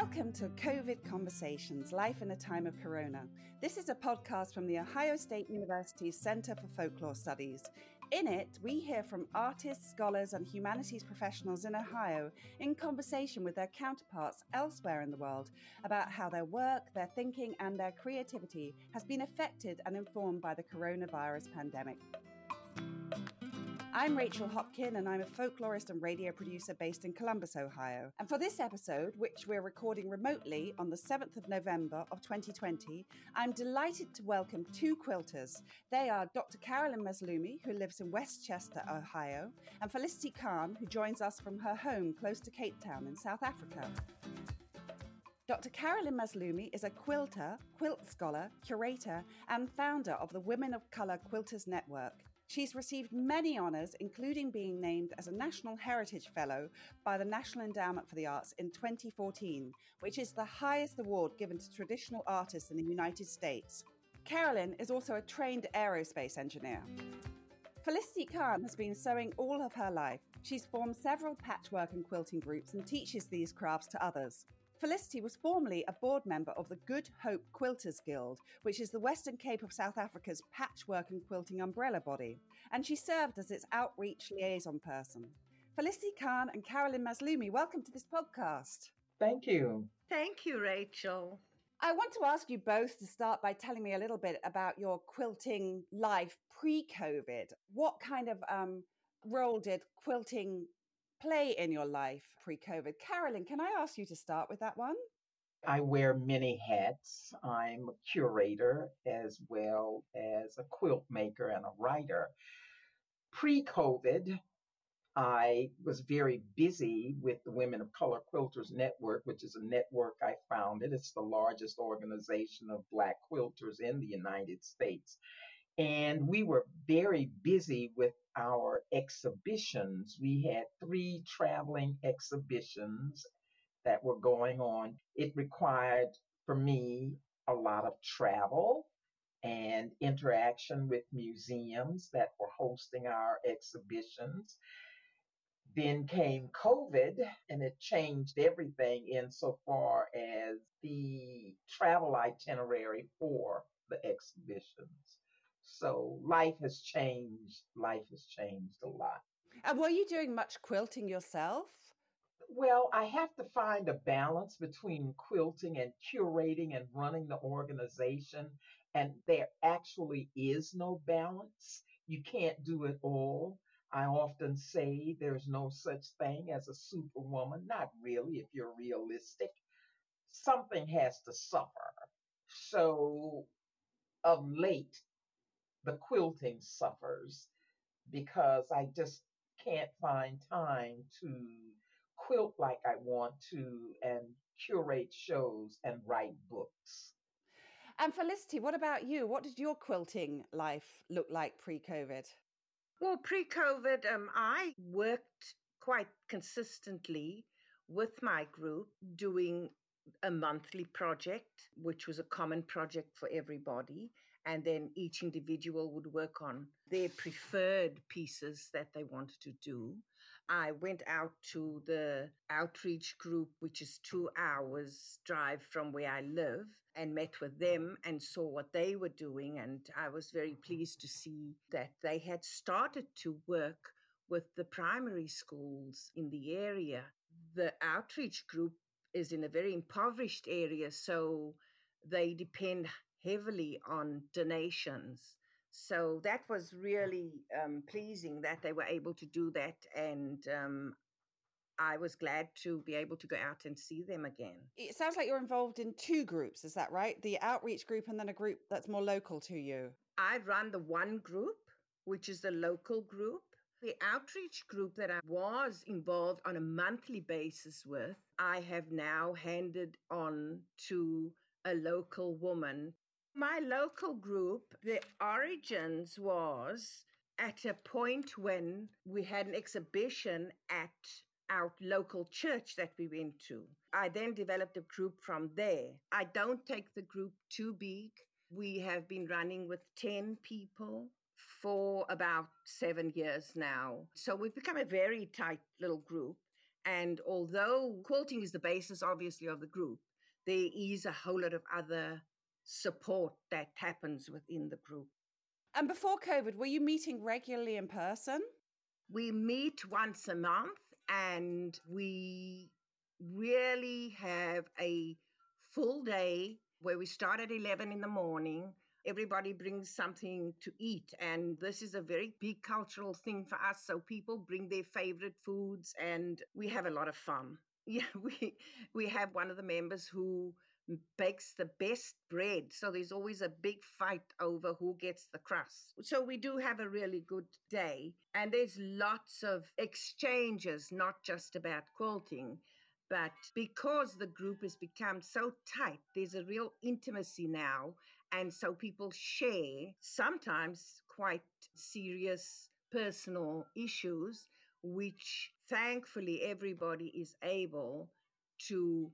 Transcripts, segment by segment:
Welcome to COVID Conversations Life in a Time of Corona. This is a podcast from the Ohio State University's Center for Folklore Studies. In it, we hear from artists, scholars, and humanities professionals in Ohio in conversation with their counterparts elsewhere in the world about how their work, their thinking, and their creativity has been affected and informed by the coronavirus pandemic. I'm Rachel Hopkin, and I'm a folklorist and radio producer based in Columbus, Ohio. And for this episode, which we're recording remotely on the 7th of November of 2020, I'm delighted to welcome two quilters. They are Dr. Carolyn Mazloomi, who lives in Westchester, Ohio, and Felicity Khan, who joins us from her home close to Cape Town in South Africa. Dr. Carolyn Mazloomi is a quilter, quilt scholar, curator, and founder of the Women of Color Quilters Network. She's received many honours, including being named as a National Heritage Fellow by the National Endowment for the Arts in 2014, which is the highest award given to traditional artists in the United States. Carolyn is also a trained aerospace engineer. Felicity Khan has been sewing all of her life. She's formed several patchwork and quilting groups and teaches these crafts to others. Felicity was formerly a board member of the Good Hope Quilters Guild, which is the Western Cape of South Africa's patchwork and quilting umbrella body, and she served as its outreach liaison person. Felicity Khan and Carolyn Mazloomi, welcome to this podcast. Thank you. Thank you, Rachel. I want to ask you both to start by telling me a little bit about your quilting life pre COVID. What kind of um, role did quilting play in your life pre COVID? Carolyn, can I ask you to start with that one? I wear many hats. I'm a curator as well as a quilt maker and a writer. Pre COVID, I was very busy with the Women of Color Quilters Network, which is a network I founded. It's the largest organization of Black quilters in the United States. And we were very busy with our exhibitions. We had three traveling exhibitions that were going on. It required for me a lot of travel and interaction with museums that were hosting our exhibitions. Then came COVID and it changed everything insofar as the travel itinerary for the exhibitions. So life has changed. Life has changed a lot. And were you doing much quilting yourself? Well, I have to find a balance between quilting and curating and running the organization. And there actually is no balance. You can't do it all. I often say there's no such thing as a superwoman. Not really, if you're realistic. Something has to suffer. So, of late, the quilting suffers because I just can't find time to quilt like I want to and curate shows and write books. And Felicity, what about you? What did your quilting life look like pre COVID? Well, pre COVID, um, I worked quite consistently with my group doing a monthly project, which was a common project for everybody. And then each individual would work on their preferred pieces that they wanted to do. I went out to the outreach group, which is two hours' drive from where I live, and met with them and saw what they were doing. And I was very pleased to see that they had started to work with the primary schools in the area. The outreach group is in a very impoverished area, so they depend heavily on donations. So that was really um, pleasing that they were able to do that, and um, I was glad to be able to go out and see them again. It sounds like you're involved in two groups, is that right? The outreach group and then a group that's more local to you. I run the one group, which is the local group, the outreach group that I was involved on a monthly basis with, I have now handed on to a local woman. My local group, the origins was at a point when we had an exhibition at our local church that we went to. I then developed a group from there. I don't take the group too big. We have been running with 10 people for about seven years now. So we've become a very tight little group. And although quilting is the basis, obviously, of the group, there is a whole lot of other support that happens within the group. And before COVID, were you meeting regularly in person? We meet once a month and we really have a full day where we start at 11 in the morning. Everybody brings something to eat. And this is a very big cultural thing for us. So people bring their favorite foods and we have a lot of fun. Yeah, we we have one of the members who bakes the best bread. So there's always a big fight over who gets the crust. So we do have a really good day. And there's lots of exchanges, not just about quilting. But because the group has become so tight, there's a real intimacy now. And so people share sometimes quite serious personal issues, which thankfully everybody is able to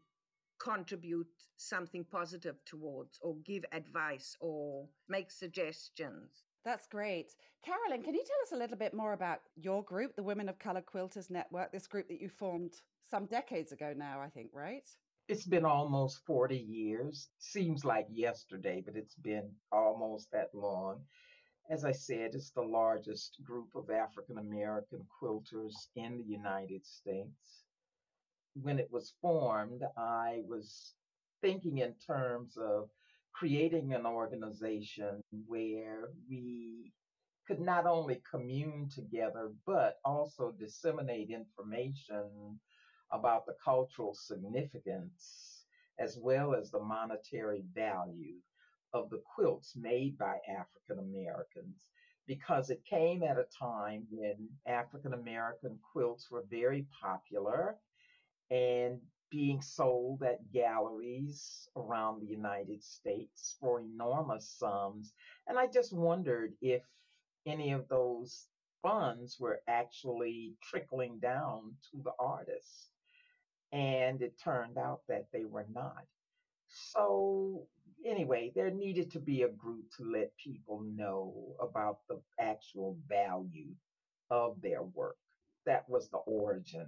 contribute something positive towards or give advice or make suggestions. That's great. Carolyn, can you tell us a little bit more about your group, the Women of Color Quilters Network, this group that you formed some decades ago now, I think, right? It's been almost 40 years. Seems like yesterday, but it's been almost that long. As I said, it's the largest group of African American quilters in the United States when it was formed, I was thinking in terms of creating an organization where we could not only commune together, but also disseminate information about the cultural significance as well as the monetary value of the quilts made by African Americans. Because it came at a time when African American quilts were very popular and being sold at galleries around the United States for enormous sums. And I just wondered if any of those funds were actually trickling down to the artists. And it turned out that they were not. So, anyway, there needed to be a group to let people know about the actual value of their work. That was the origin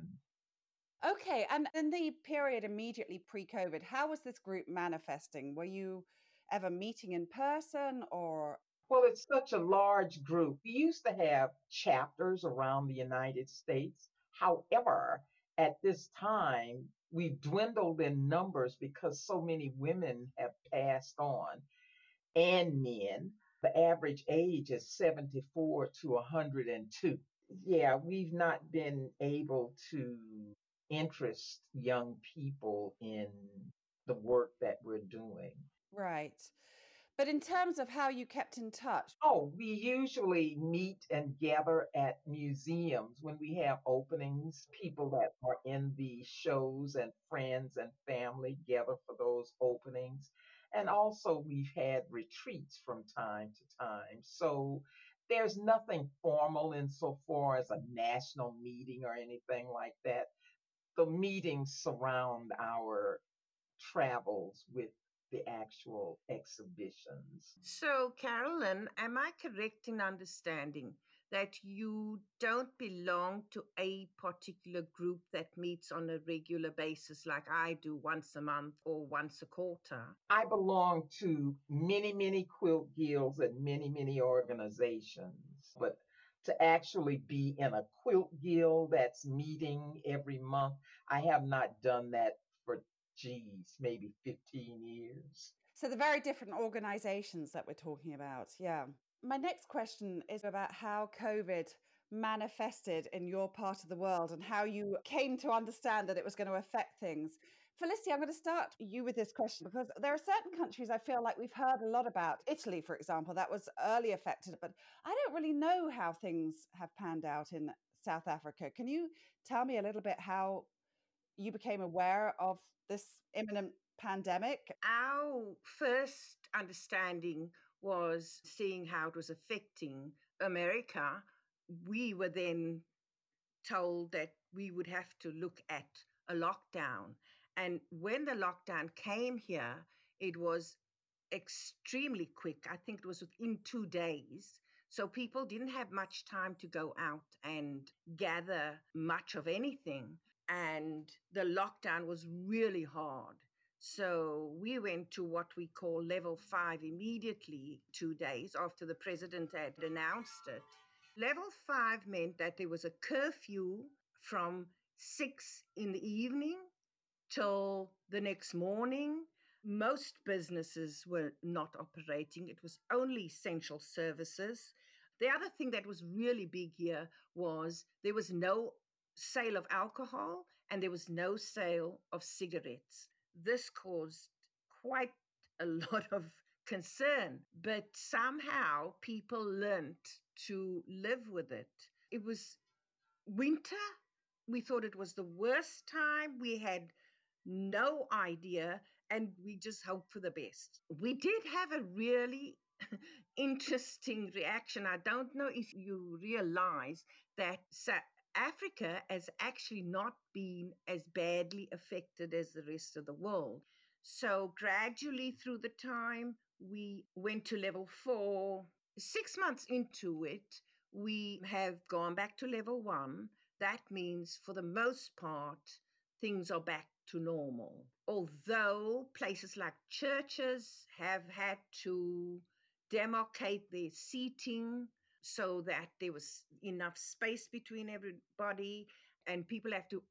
Okay, and in the period immediately pre-COVID, how was this group manifesting? Were you ever meeting in person or? Well, it's such a large group. We used to have chapters around the United States. However, at this time, we've dwindled in numbers because so many women have passed on and men. The average age is 74 to 102. Yeah, we've not been able to interest young people in the work that we're doing. Right. But in terms of how you kept in touch? Oh, we usually meet and gather at museums when we have openings. People that are in the shows and friends and family gather for those openings. And also, we've had retreats from time to time. So there's nothing formal insofar as a national meeting or anything like that the meetings surround our travels with the actual exhibitions. So, Carolyn, am I correct in understanding that you don't belong to a particular group that meets on a regular basis like I do once a month or once a quarter? I belong to many, many quilt guilds and many, many organizations, but to actually be in a quilt guild that's meeting every month. I have not done that for, geez, maybe 15 years. So, the very different organizations that we're talking about. Yeah. My next question is about how COVID manifested in your part of the world and how you came to understand that it was going to affect things. Felicity, I'm going to start you with this question because there are certain countries I feel like we've heard a lot about. Italy, for example, that was early affected, but I don't really know how things have panned out in South Africa. Can you tell me a little bit how you became aware of this imminent pandemic? Our first understanding was seeing how it was affecting America. We were then told that we would have to look at a lockdown. And when the lockdown came here, it was extremely quick. I think it was within two days. So people didn't have much time to go out and gather much of anything. and the lockdown was really hard. So we went to what we call level five immediately, two days after the president had announced it. Level five meant that there was a curfew from six in the evening till the next morning. Most businesses were not operating, it was only essential services. The other thing that was really big here was there was no sale of alcohol and there was no sale of cigarettes. This caused quite a lot of concern, but somehow people learned to live with it. It was winter. We thought it was the worst time. We had no idea and we just hope for the best. We did have a really interesting reaction. I don't know if you realize that South Africa has actually not been as badly affected as the rest of the world. So, gradually through the time, we went to level four. Six months into it, we have gone back to level one. That means, for the most part, things are back to normal. Although places like churches have had to demarcate their seating so that there was enough space between everybody and people have to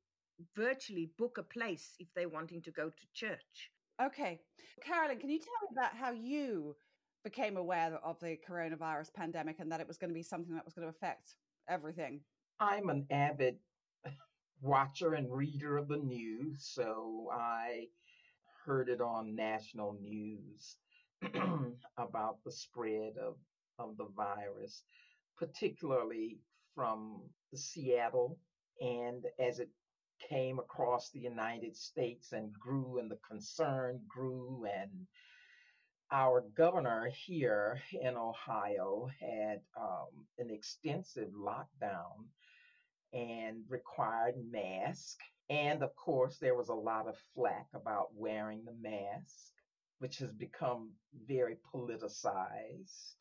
virtually book a place if they're wanting to go to church. Okay. Carolyn, can you tell me about how you became aware of the coronavirus pandemic and that it was going to be something that was going to affect everything? I'm an avid watcher and reader of the news, so I heard it on national news about the spread of, of the virus, particularly from Seattle and as it came across the United States and grew, and the concern grew, and our governor here in Ohio had um, an extensive lockdown and required mask. And of course, there was a lot of flack about wearing the mask, which has become very politicized.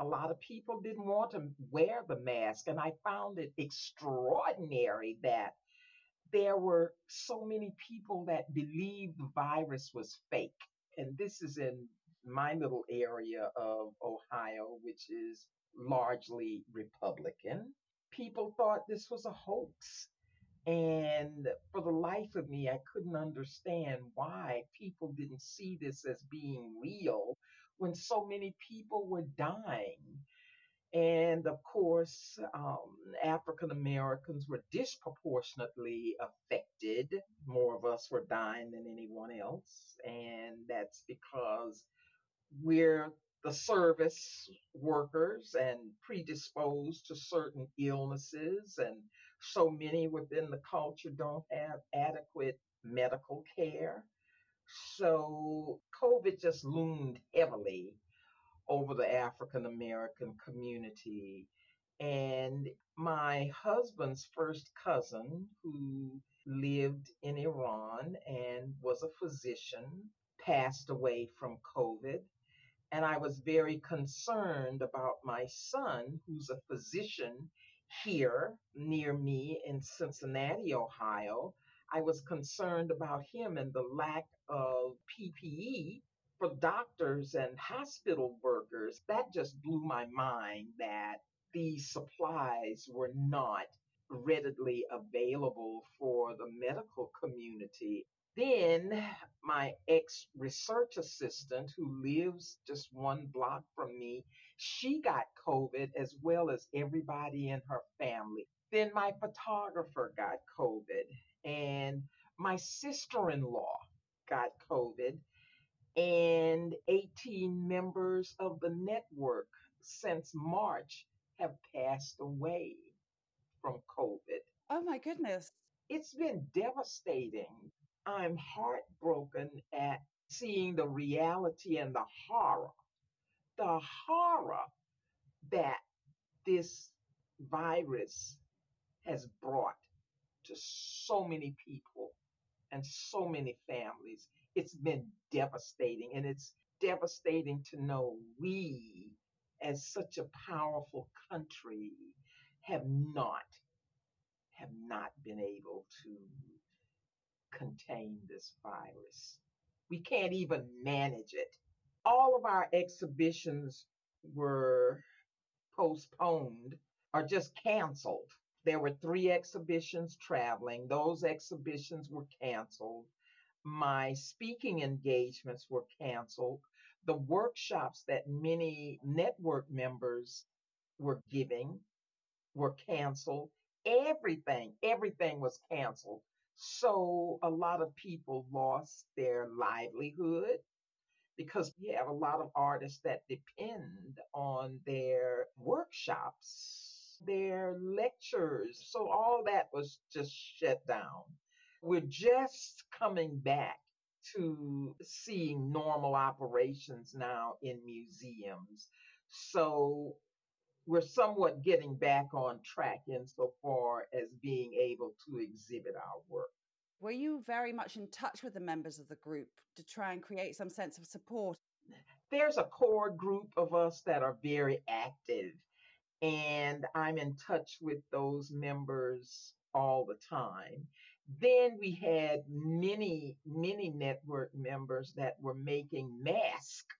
A lot of people didn't want to wear the mask, and I found it extraordinary that there were so many people that believed the virus was fake. And this is in my little area of Ohio, which is largely Republican. People thought this was a hoax. And for the life of me, I couldn't understand why people didn't see this as being real when so many people were dying. And of course, um, African Americans were disproportionately affected. More of us were dying than anyone else. And that's because we're the service workers and predisposed to certain illnesses. And so many within the culture don't have adequate medical care. So COVID just loomed heavily over the African American community. And my husband's first cousin, who lived in Iran and was a physician, passed away from COVID. And I was very concerned about my son, who's a physician here near me in Cincinnati, Ohio. I was concerned about him and the lack of PPE for doctors and hospital workers, that just blew my mind that these supplies were not readily available for the medical community. Then my ex research assistant, who lives just one block from me, she got COVID as well as everybody in her family. Then my photographer got COVID, and my sister in law got COVID and 18 members of the network since March have passed away from COVID. Oh my goodness. It's been devastating. I'm heartbroken at seeing the reality and the horror, the horror that this virus has brought to so many people and so many families it's been devastating. And it's devastating to know we, as such a powerful country, have not have not been able to contain this virus. We can't even manage it. All of our exhibitions were postponed or just canceled. There were three exhibitions traveling. Those exhibitions were canceled. My speaking engagements were canceled. The workshops that many network members were giving were canceled. Everything, everything was canceled. So a lot of people lost their livelihood because we have a lot of artists that depend on their workshops, their lectures. So all that was just shut down. We're just coming back to seeing normal operations now in museums. So we're somewhat getting back on track insofar as being able to exhibit our work. Were you very much in touch with the members of the group to try and create some sense of support? There's a core group of us that are very active, and I'm in touch with those members all the time. Then we had many, many network members that were making masks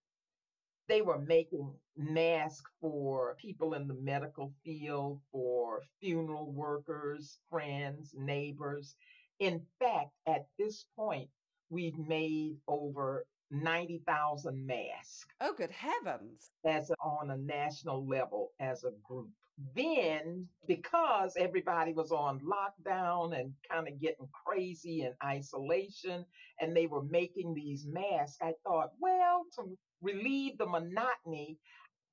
they were making masks for people in the medical field, for funeral workers, friends, neighbors. In fact, at this point, we've made over 90,000 masks. Oh, good heavens. As a, on a national level as a group. Then, because everybody was on lockdown and kind of getting crazy in isolation, and they were making these masks, I thought, well, to relieve the monotony,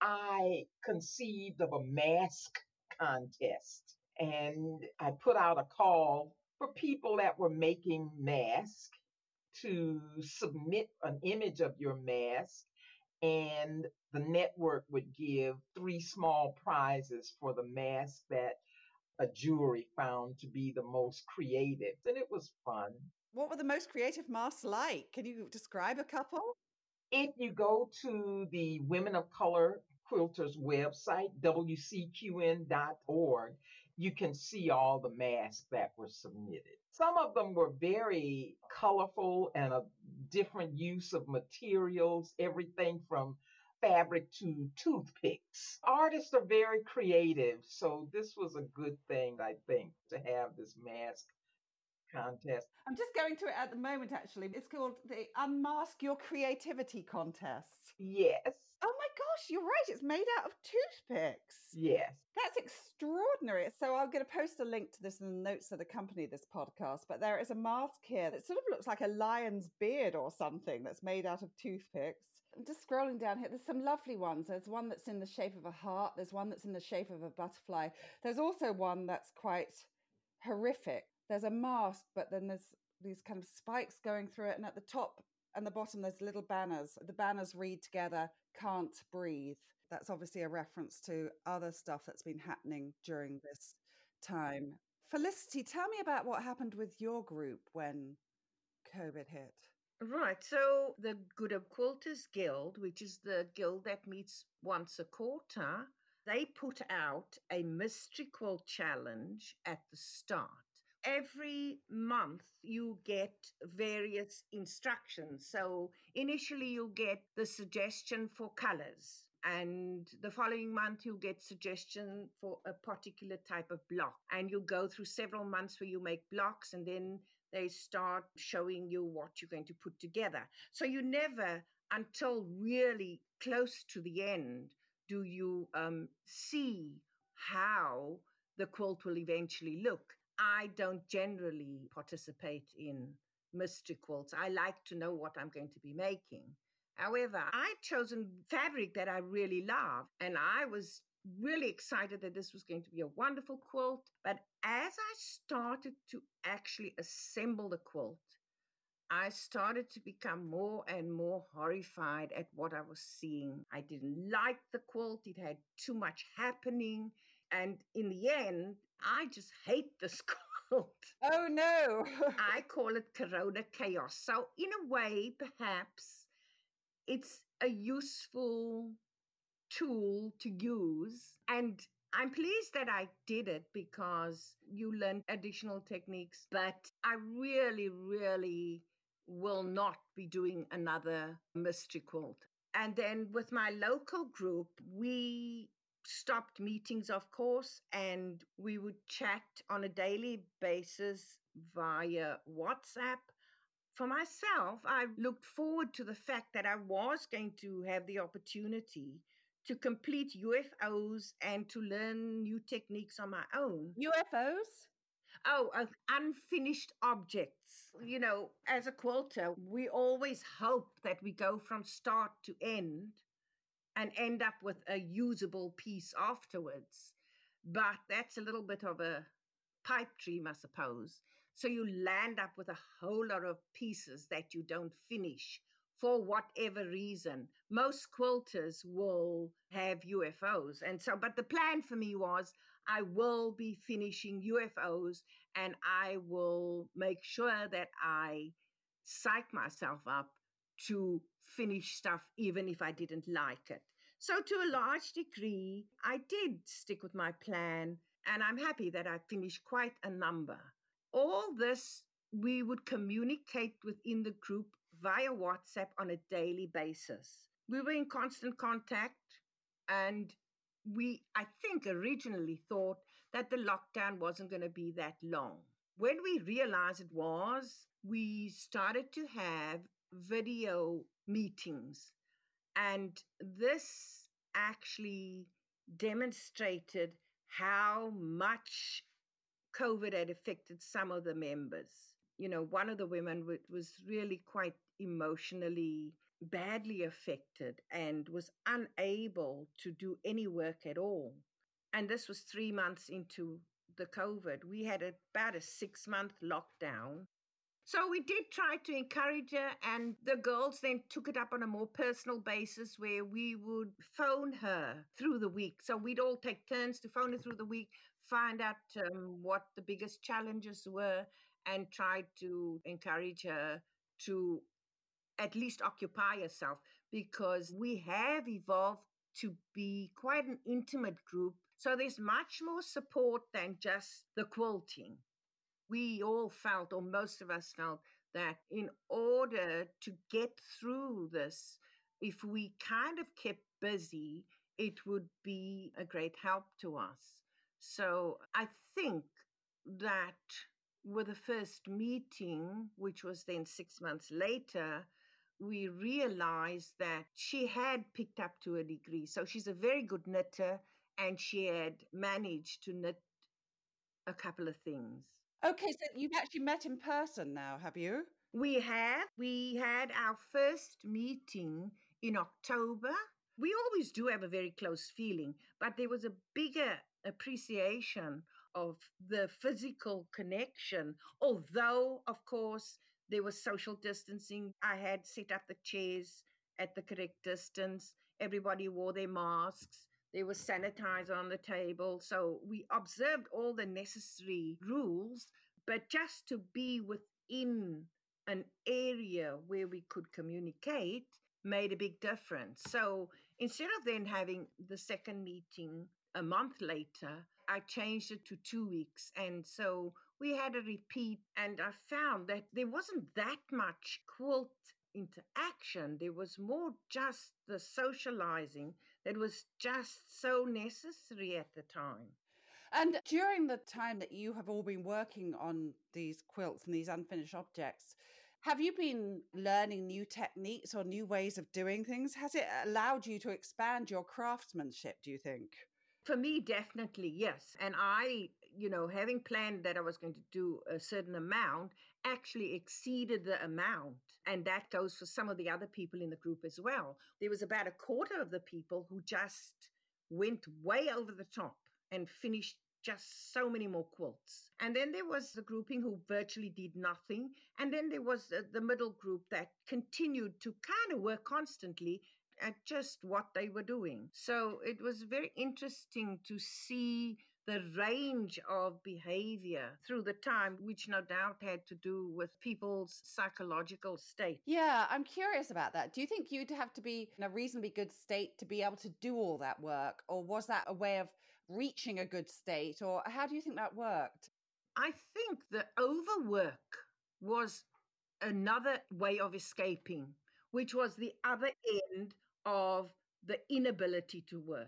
I conceived of a mask contest. And I put out a call for people that were making masks to submit an image of your mask and the network would give three small prizes for the mask that a jury found to be the most creative and it was fun what were the most creative masks like can you describe a couple if you go to the Women of Color Quilters website, wcqn.org, you can see all the masks that were submitted. Some of them were very colorful and a different use of materials, everything from fabric to toothpicks. Artists are very creative, so this was a good thing, I think, to have this mask contest. I'm just going to it at the moment, actually. It's called the Unmask Your Creativity Contest. Yes. Oh my gosh, you're right. It's made out of toothpicks. Yes. That's extraordinary. So I'm going to post a link to this in the notes that accompany this podcast. But there is a mask here that sort of looks like a lion's beard or something that's made out of toothpicks. I'm just scrolling down here. There's some lovely ones. There's one that's in the shape of a heart. There's one that's in the shape of a butterfly. There's also one that's quite horrific there's a mask, but then there's these kind of spikes going through it. And at the top and the bottom, there's little banners. The banners read together, can't breathe. That's obviously a reference to other stuff that's been happening during this time. Felicity, tell me about what happened with your group when COVID hit. Right. So the Good Hope Quilters Guild, which is the guild that meets once a quarter, they put out a mystery quilt challenge at the start every month you get various instructions. So initially you get the suggestion for colors and the following month you'll get suggestion for a particular type of block. And you'll go through several months where you make blocks and then they start showing you what you're going to put together. So you never until really close to the end do you um, see how the quilt will eventually look I don't generally participate in mystery quilts. I like to know what I'm going to be making. However, I'd chosen fabric that I really love, and I was really excited that this was going to be a wonderful quilt. But as I started to actually assemble the quilt, I started to become more and more horrified at what I was seeing. I didn't like the quilt, it had too much happening. And in the end, I just hate this quilt. Oh no. I call it Corona chaos. So, in a way, perhaps it's a useful tool to use. And I'm pleased that I did it because you learn additional techniques, but I really, really will not be doing another mystery quilt. And then with my local group, we stopped meetings, of course, and we would chat on a daily basis via WhatsApp. For myself, I looked forward to the fact that I was going to have the opportunity to complete UFOs and to learn new techniques on my own. UFOs? Oh, uh, unfinished objects. You know, as a quilter, we always hope that we go from start to end and end up with a usable piece afterwards. But that's a little bit of a pipe dream, I suppose. So you land up with a whole lot of pieces that you don't finish for whatever reason. Most quilters will have UFOs. And so, but the plan for me was I will be finishing UFOs and I will make sure that I psych myself up to finish stuff even if I didn't like it. So, to a large degree, I did stick with my plan, and I'm happy that I finished quite a number. All this we would communicate within the group via WhatsApp on a daily basis. We were in constant contact, and we, I think, originally thought that the lockdown wasn't going to be that long. When we realized it was, we started to have video meetings. And this actually demonstrated how much COVID had affected some of the members. You know, one of the women was really quite emotionally badly affected and was unable to do any work at all. And this was three months into the COVID. We had about a six month lockdown. So we did try to encourage her, and the girls then took it up on a more personal basis where we would phone her through the week. So we'd all take turns to phone her through the week, find out um, what the biggest challenges were, and try to encourage her to at least occupy herself because we have evolved to be quite an intimate group. So there's much more support than just the quilting. We all felt, or most of us felt, that in order to get through this, if we kind of kept busy, it would be a great help to us. So I think that with the first meeting, which was then six months later, we realized that she had picked up to a degree. So she's a very good knitter and she had managed to knit a couple of things. Okay, so you've actually met in person now, have you? We have. We had our first meeting in October. We always do have a very close feeling, but there was a bigger appreciation of the physical connection, although, of course, there was social distancing. I had set up the chairs at the correct distance. Everybody wore their masks. There was sanitizer on the table. So we observed all the necessary rules, but just to be within an area where we could communicate made a big difference. So instead of then having the second meeting a month later, I changed it to two weeks. And so we had a repeat, and I found that there wasn't that much quilt interaction. There was more just the socializing that was just so necessary at the time. And during the time that you have all been working on these quilts and these unfinished objects, have you been learning new techniques or new ways of doing things? Has it allowed you to expand your craftsmanship, do you think? For me, definitely, yes. And I, you know, having planned that I was going to do a certain amount, actually exceeded the amount. And that goes for some of the other people in the group as well. There was about a quarter of the people who just went way over the top and finished just so many more quilts. And then there was the grouping who virtually did nothing. And then there was the middle group that continued to kind of work constantly at just what they were doing. So it was very interesting to see the range of behavior through the time, which no doubt had to do with people's psychological state. Yeah, I'm curious about that. Do you think you'd have to be in a reasonably good state to be able to do all that work? Or was that a way of reaching a good state, or how do you think that worked? I think the overwork was another way of escaping, which was the other end of the inability to work.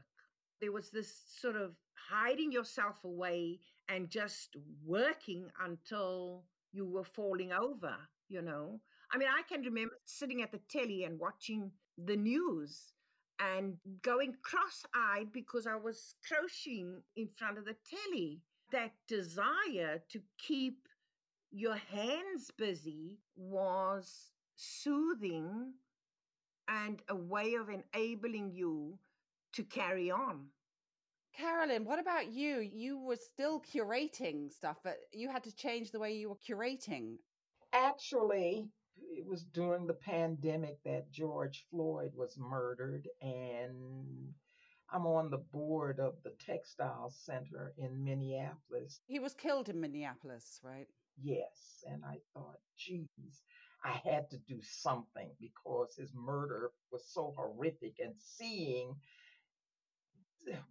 There was this sort of hiding yourself away and just working until you were falling over, you know. I mean, I can remember sitting at the telly and watching the news and going cross eyed because I was crocheting in front of the telly. That desire to keep your hands busy was soothing and a way of enabling you to carry on. Carolyn, what about you? You were still curating stuff, but you had to change the way you were curating. Actually, it was during the pandemic that George Floyd was murdered, and I'm on the board of the Textile Center in Minneapolis. He was killed in Minneapolis, right? Yes. And I thought, geez, I had to do something because his murder was so horrific and seeing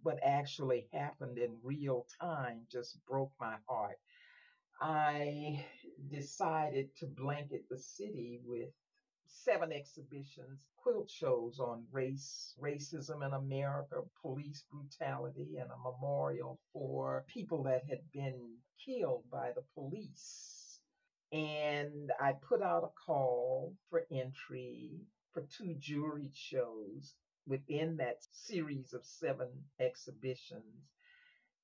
what actually happened in real time just broke my heart. I decided to blanket the city with seven exhibitions, quilt shows on race, racism in America, police brutality, and a memorial for people that had been killed by the police. And I put out a call for entry for two juried shows within that series of seven exhibitions.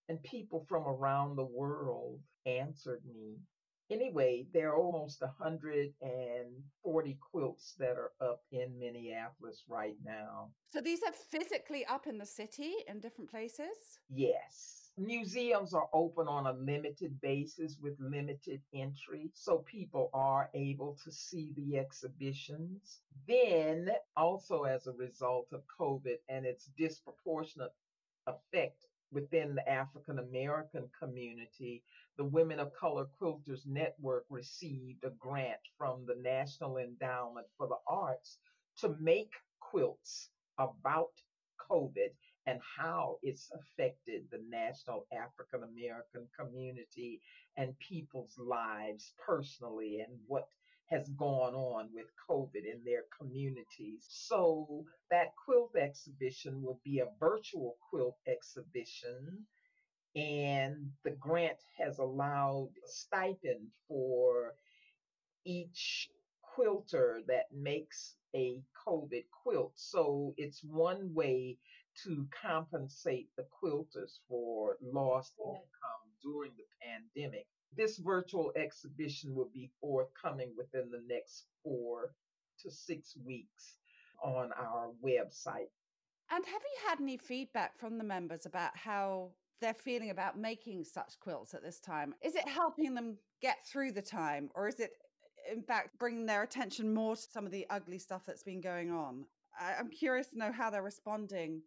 And people from around the world answered me. Anyway, there are almost 140 quilts that are up in Minneapolis right now. So these are physically up in the city in different places? Yes. Museums are open on a limited basis with limited entry, so people are able to see the exhibitions. Then, also as a result of COVID and its disproportionate effect within the African American community, the Women of Color Quilters Network received a grant from the National Endowment for the Arts to make quilts about COVID and how it's affected the national African American community and people's lives personally and what has gone on with COVID in their communities. So that quilt exhibition will be a virtual quilt exhibition. And the grant has allowed a stipend for each quilter that makes a COVID quilt. So it's one way to compensate the quilters for lost income during the pandemic. This virtual exhibition will be forthcoming within the next four to six weeks on our website. And have you had any feedback from the members about how they're feeling about making such quilts at this time? Is it helping them get through the time, or is it, in fact, bringing their attention more to some of the ugly stuff that's been going on? I'm curious to know how they're responding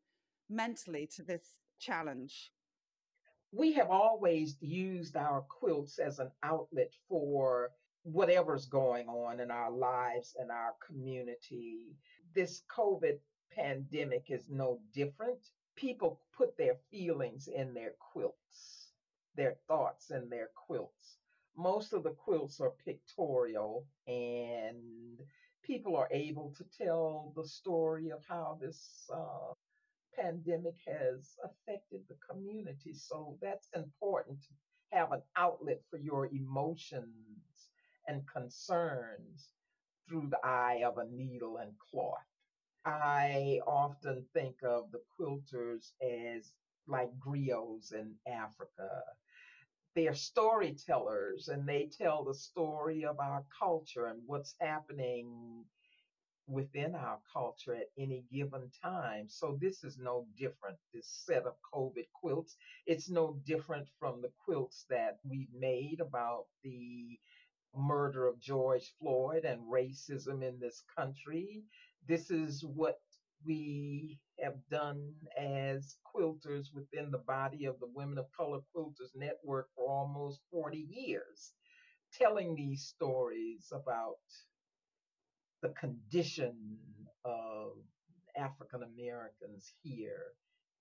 mentally to this challenge? We have always used our quilts as an outlet for whatever's going on in our lives and our community. This COVID pandemic is no different. People put their feelings in their quilts, their thoughts in their quilts. Most of the quilts are pictorial, and people are able to tell the story of how this uh, pandemic has affected the community. So that's important to have an outlet for your emotions and concerns through the eye of a needle and cloth. I often think of the quilters as like griots in Africa. They're storytellers and they tell the story of our culture and what's happening within our culture at any given time. So this is no different. This set of COVID quilts, it's no different from the quilts that we've made about the murder of George Floyd and racism in this country. This is what we have done as quilters within the body of the Women of Color Quilters Network for almost 40 years, telling these stories about the condition of African Americans here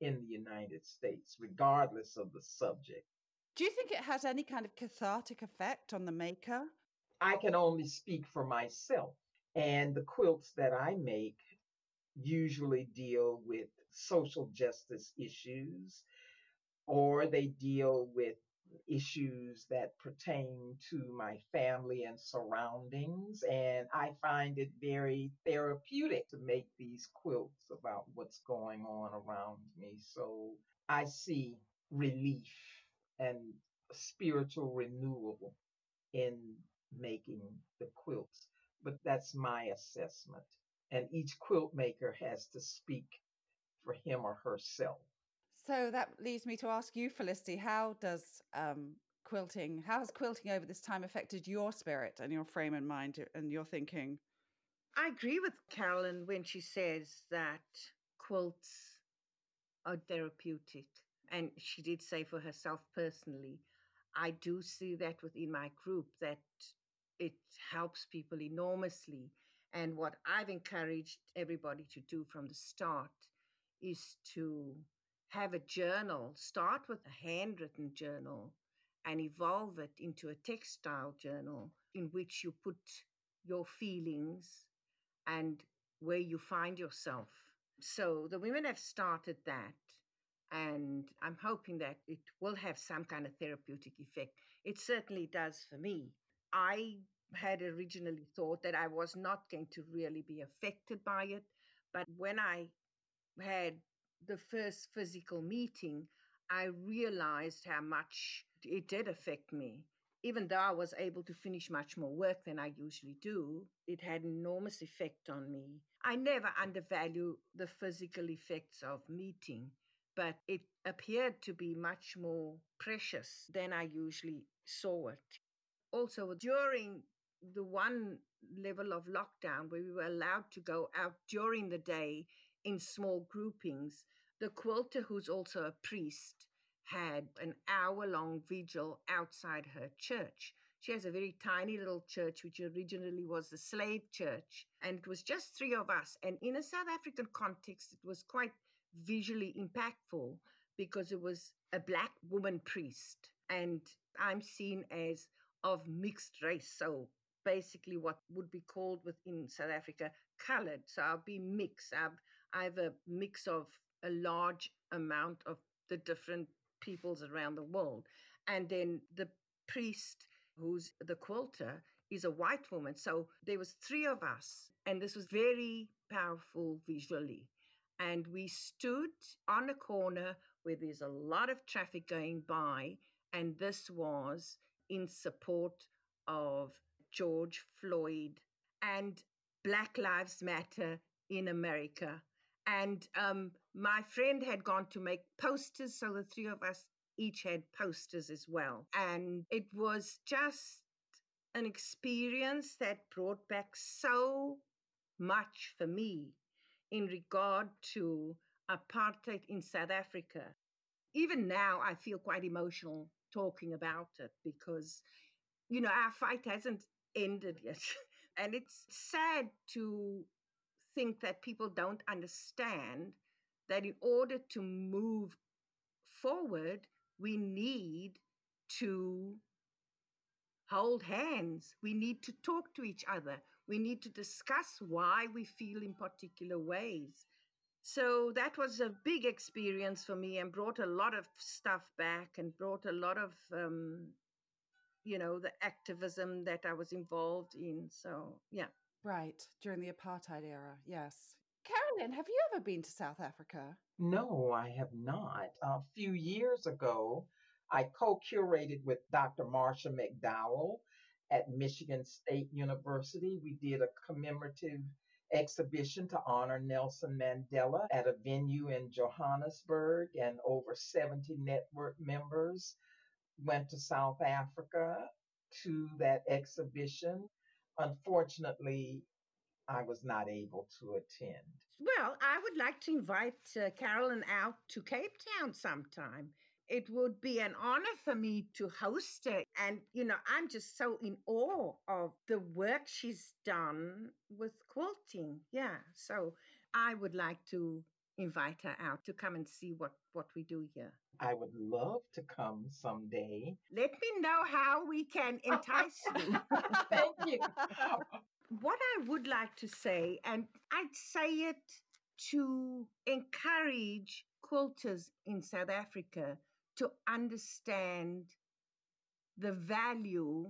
in the United States, regardless of the subject. Do you think it has any kind of cathartic effect on the maker? I can only speak for myself. And the quilts that I make usually deal with social justice issues or they deal with issues that pertain to my family and surroundings. And I find it very therapeutic to make these quilts about what's going on around me. So I see relief and spiritual renewal in making the quilts. But that's my assessment. And each quilt maker has to speak for him or herself. So that leads me to ask you, Felicity, how does um, quilting, how has quilting over this time affected your spirit and your frame and mind and your thinking? I agree with Carolyn when she says that quilts are therapeutic. And she did say for herself personally, I do see that within my group that it helps people enormously. And what I've encouraged everybody to do from the start is to have a journal, start with a handwritten journal and evolve it into a textile journal in which you put your feelings and where you find yourself. So the women have started that, and I'm hoping that it will have some kind of therapeutic effect. It certainly does for me. I had originally thought that I was not going to really be affected by it, but when I had the first physical meeting, I realized how much it did affect me. Even though I was able to finish much more work than I usually do, it had enormous effect on me. I never undervalue the physical effects of meeting, but it appeared to be much more precious than I usually saw it. Also, during the one level of lockdown where we were allowed to go out during the day in small groupings. The quilter, who's also a priest, had an hour long vigil outside her church. She has a very tiny little church, which originally was the slave church. And it was just three of us. And in a South African context, it was quite visually impactful because it was a black woman priest. And I'm seen as of mixed race. So basically what would be called within South Africa colored. So I'll be mixed. I've, I have a mix of a large amount of the different peoples around the world. And then the priest, who's the quilter, is a white woman. So there was three of us, and this was very powerful visually. And we stood on a corner where there's a lot of traffic going by, and this was in support of George Floyd and Black Lives Matter in America and um, my friend had gone to make posters, so the three of us each had posters as well. And it was just an experience that brought back so much for me in regard to apartheid in South Africa. Even now, I feel quite emotional talking about it because, you know, our fight hasn't ended yet. and it's sad to think that people don't understand that in order to move forward, we need to hold hands. We need to talk to each other. We need to discuss why we feel in particular ways. So that was a big experience for me and brought a lot of stuff back and brought a lot of, um, you know, the activism that I was involved in. So, yeah. Right, during the apartheid era, yes. Carolyn, have you ever been to South Africa? No, I have not. A few years ago, I co curated with Dr. Marsha MacDowell at Michigan State University. We did a commemorative exhibition to honor Nelson Mandela at a venue in Johannesburg, and over 70 network members went to South Africa to that exhibition. Unfortunately, I was not able to attend. Well, I would like to invite uh, Carolyn out to Cape Town sometime. It would be an honor for me to host her. And, you know, I'm just so in awe of the work she's done with quilting. Yeah. So I would like to invite her out to come and see what, what we do here. I would love to come someday. Let me know how we can entice you. Thank you. what I would like to say, and I'd say it to encourage quilters in South Africa to understand the value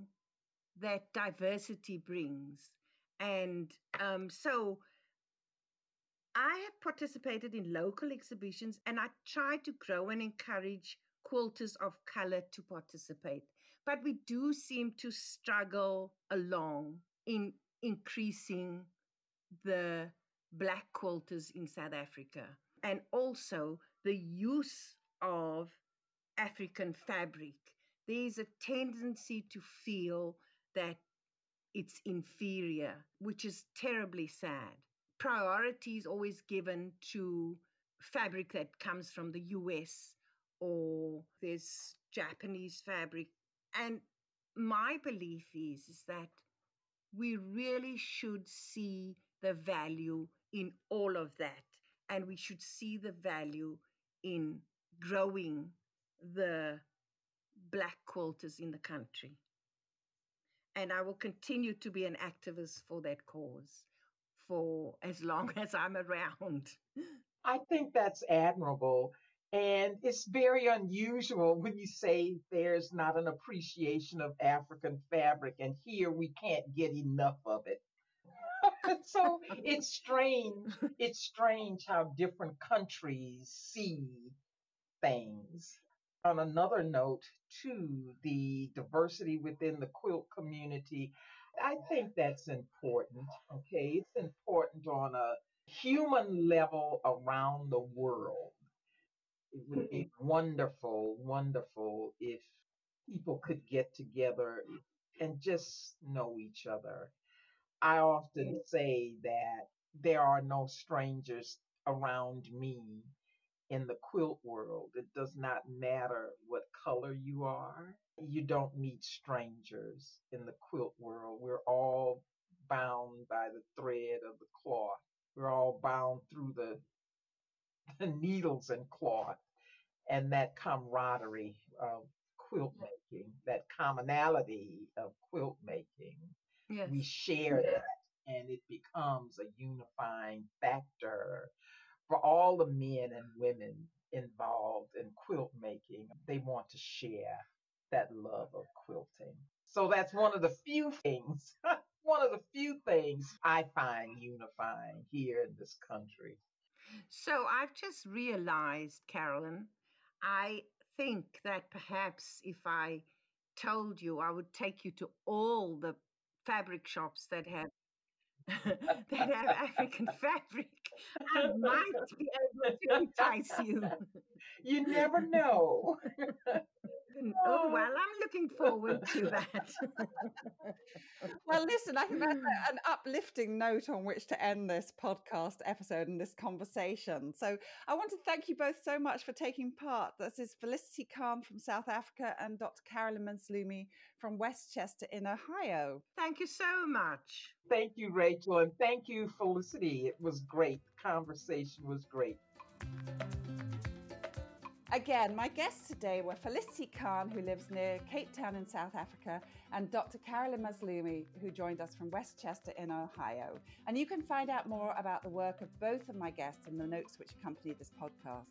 that diversity brings. And um, so I have participated in local exhibitions and I try to grow and encourage quilters of color to participate. But we do seem to struggle along in increasing the black quilters in South Africa and also the use of African fabric. There's a tendency to feel that it's inferior, which is terribly sad. Priority is always given to fabric that comes from the US or this Japanese fabric. And my belief is, is that we really should see the value in all of that. And we should see the value in growing the black quilters in the country. And I will continue to be an activist for that cause for as long as I'm around. I think that's admirable. And it's very unusual when you say there's not an appreciation of African fabric, and here we can't get enough of it. so it's strange. It's strange how different countries see things. On another note, too, the diversity within the quilt community, I think that's important. Okay, it's important on a human level around the world it would be mm-hmm. wonderful, wonderful if people could get together and just know each other. I often say that there are no strangers around me in the quilt world. It does not matter what color you are. You don't meet strangers in the quilt world. We're all bound by the thread of the cloth. We're all bound through the the needles and cloth and that camaraderie of quilt making, that commonality of quilt making. Yes. We share that and it becomes a unifying factor for all the men and women involved in quilt making. They want to share that love of quilting. So that's one of the few things, one of the few things I find unifying here in this country. So I've just realized, Carolyn, I think that perhaps if I told you, I would take you to all the fabric shops that have that have African fabric. I might be able to entice you. You never know. Oh, oh well, I'm looking forward to that. well, listen, I think that's an uplifting note on which to end this podcast episode and this conversation. So I want to thank you both so much for taking part. This is Felicity Khan from South Africa and Dr. Carolyn Mazloomi from Westchester in Ohio. Thank you so much. Thank you, Rachel, and thank you, Felicity. It was great. The conversation was great. Again, my guests today were Felicity Khan, who lives near Cape Town in South Africa, and Dr. Carolyn Mazloomi, who joined us from Westchester in Ohio. And you can find out more about the work of both of my guests in the notes which accompany this podcast.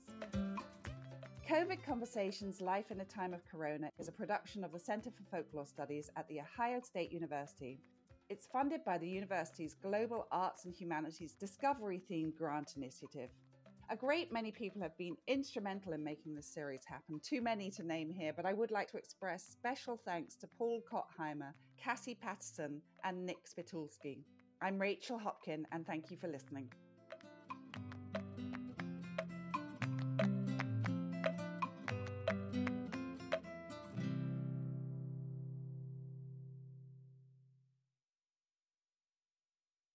COVID Conversations Life in a Time of Corona is a production of the Center for Folklore Studies at The Ohio State University. It's funded by the university's Global Arts and Humanities Discovery Theme Grant Initiative. A great many people have been instrumental in making this series happen, too many to name here, but I would like to express special thanks to Paul Kotheimer, Cassie Patterson, and Nick Spitulski. I'm Rachel Hopkin, and thank you for listening.